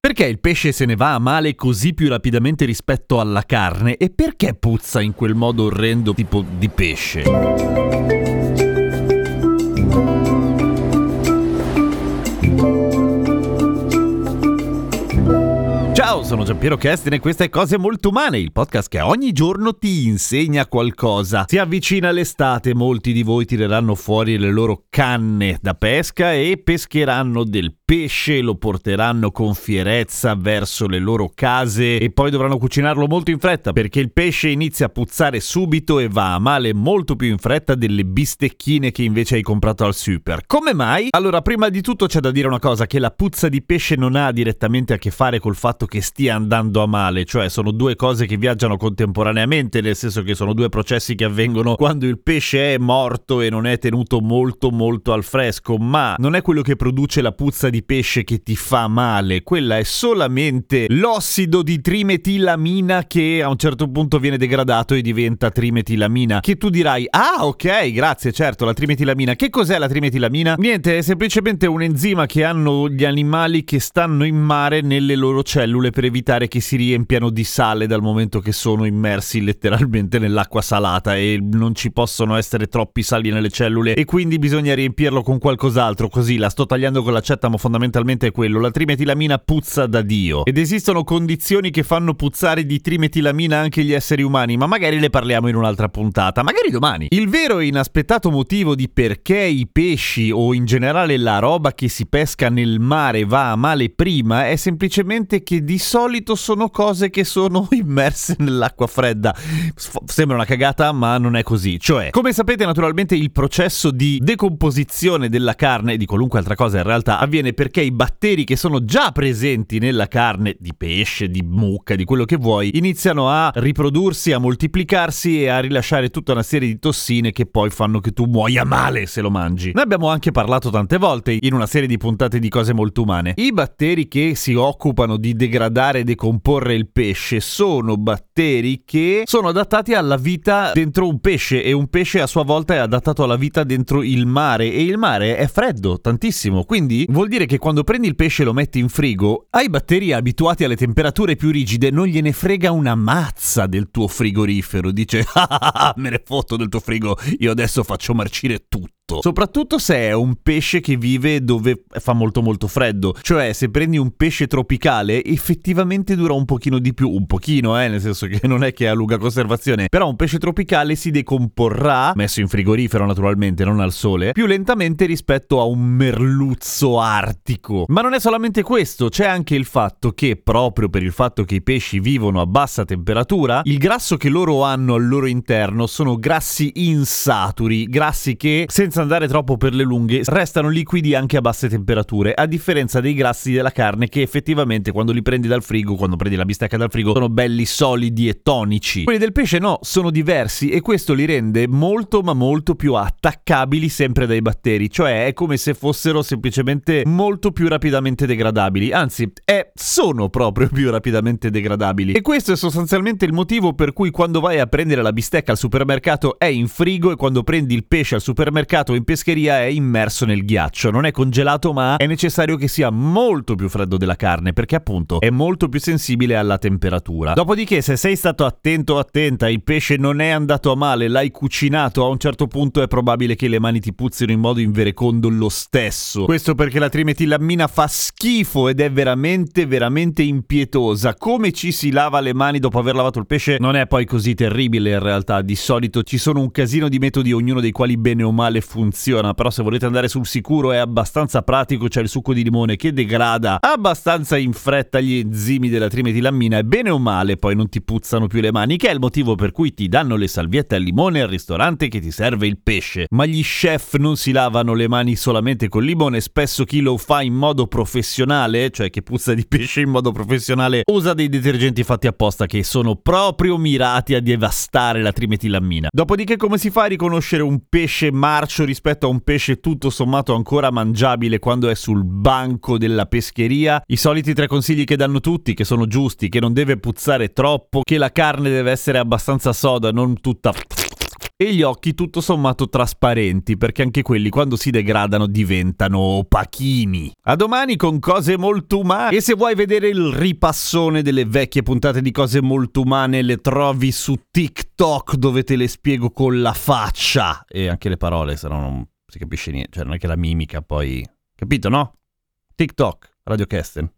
Perché il pesce se ne va a male così più rapidamente rispetto alla carne e perché puzza in quel modo orrendo tipo di pesce? Ciao, sono Giampiero Kesten e questa è Cose Molto Umane, il podcast che ogni giorno ti insegna qualcosa. Si avvicina l'estate, molti di voi tireranno fuori le loro canne da pesca e pescheranno del pesce, lo porteranno con fierezza verso le loro case e poi dovranno cucinarlo molto in fretta perché il pesce inizia a puzzare subito e va a male molto più in fretta delle bistecchine che invece hai comprato al super. Come mai? Allora, prima di tutto c'è da dire una cosa, che la puzza di pesce non ha direttamente a che fare col fatto stia andando a male, cioè sono due cose che viaggiano contemporaneamente, nel senso che sono due processi che avvengono quando il pesce è morto e non è tenuto molto molto al fresco, ma non è quello che produce la puzza di pesce che ti fa male, quella è solamente l'ossido di trimetilamina che a un certo punto viene degradato e diventa trimetilamina. Che tu dirai, ah ok, grazie, certo, la trimetilamina. Che cos'è la trimetilamina? Niente, è semplicemente un enzima che hanno gli animali che stanno in mare nelle loro cellule per evitare che si riempiano di sale dal momento che sono immersi letteralmente nell'acqua salata e non ci possono essere troppi sali nelle cellule e quindi bisogna riempirlo con qualcos'altro. Così la sto tagliando con l'accetta, ma fondamentalmente è quello. La trimetilamina puzza da Dio. Ed esistono condizioni che fanno puzzare di trimetilamina anche gli esseri umani, ma magari le parliamo in un'altra puntata, magari domani. Il vero e inaspettato motivo di perché i pesci o in generale la roba che si pesca nel mare va a male prima è semplicemente che di solito sono cose che sono immerse nell'acqua fredda. Sembra una cagata, ma non è così. Cioè, come sapete, naturalmente il processo di decomposizione della carne e di qualunque altra cosa in realtà avviene perché i batteri che sono già presenti nella carne di pesce, di mucca, di quello che vuoi, iniziano a riprodursi, a moltiplicarsi e a rilasciare tutta una serie di tossine che poi fanno che tu muoia male se lo mangi. Ne abbiamo anche parlato tante volte in una serie di puntate di cose molto umane. I batteri che si occupano di degradare e decomporre il pesce sono batteri che sono adattati alla vita dentro un pesce e un pesce a sua volta è adattato alla vita dentro il mare e il mare è freddo tantissimo, quindi vuol dire che quando prendi il pesce e lo metti in frigo, ai batteri abituati alle temperature più rigide non gliene frega una mazza del tuo frigorifero, dice ah, me ne fotto del tuo frigo, io adesso faccio marcire tutto soprattutto se è un pesce che vive dove fa molto molto freddo, cioè se prendi un pesce tropicale effettivamente dura un pochino di più, un pochino eh, nel senso che non è che ha lunga conservazione, però un pesce tropicale si decomporrà, messo in frigorifero naturalmente, non al sole, più lentamente rispetto a un merluzzo artico. Ma non è solamente questo, c'è anche il fatto che proprio per il fatto che i pesci vivono a bassa temperatura, il grasso che loro hanno al loro interno sono grassi insaturi, grassi che senza andare troppo per le lunghe, restano liquidi anche a basse temperature, a differenza dei grassi della carne che effettivamente quando li prendi dal frigo, quando prendi la bistecca dal frigo, sono belli solidi e tonici. Quelli del pesce no, sono diversi e questo li rende molto ma molto più attaccabili sempre dai batteri, cioè è come se fossero semplicemente molto più rapidamente degradabili, anzi è, sono proprio più rapidamente degradabili. E questo è sostanzialmente il motivo per cui quando vai a prendere la bistecca al supermercato è in frigo e quando prendi il pesce al supermercato o in pescheria è immerso nel ghiaccio, non è congelato ma è necessario che sia molto più freddo della carne perché appunto è molto più sensibile alla temperatura. Dopodiché se sei stato attento o attenta, il pesce non è andato a male, l'hai cucinato, a un certo punto è probabile che le mani ti puzzino in modo inverecondo lo stesso. Questo perché la trimetilamina fa schifo ed è veramente veramente impietosa. Come ci si lava le mani dopo aver lavato il pesce non è poi così terribile in realtà, di solito ci sono un casino di metodi ognuno dei quali bene o male funziona, però se volete andare sul sicuro è abbastanza pratico, c'è il succo di limone che degrada abbastanza in fretta gli enzimi della trimetilammina e bene o male poi non ti puzzano più le mani, che è il motivo per cui ti danno le salviette al limone al ristorante che ti serve il pesce. Ma gli chef non si lavano le mani solamente col limone, spesso chi lo fa in modo professionale, cioè che puzza di pesce in modo professionale, usa dei detergenti fatti apposta che sono proprio mirati a devastare la trimetilammina. Dopodiché come si fa a riconoscere un pesce marcio rispetto a un pesce tutto sommato ancora mangiabile quando è sul banco della pescheria? I soliti tre consigli che danno tutti, che sono giusti, che non deve puzzare troppo, che la carne deve essere abbastanza soda, non tutta e gli occhi tutto sommato trasparenti, perché anche quelli quando si degradano diventano opachini. A domani con cose molto umane. E se vuoi vedere il ripassone delle vecchie puntate di cose molto umane, le trovi su TikTok dove te le spiego con la faccia. E anche le parole, se no non si capisce niente. Cioè non è che la mimica poi... Capito, no? TikTok, Radio Kesten.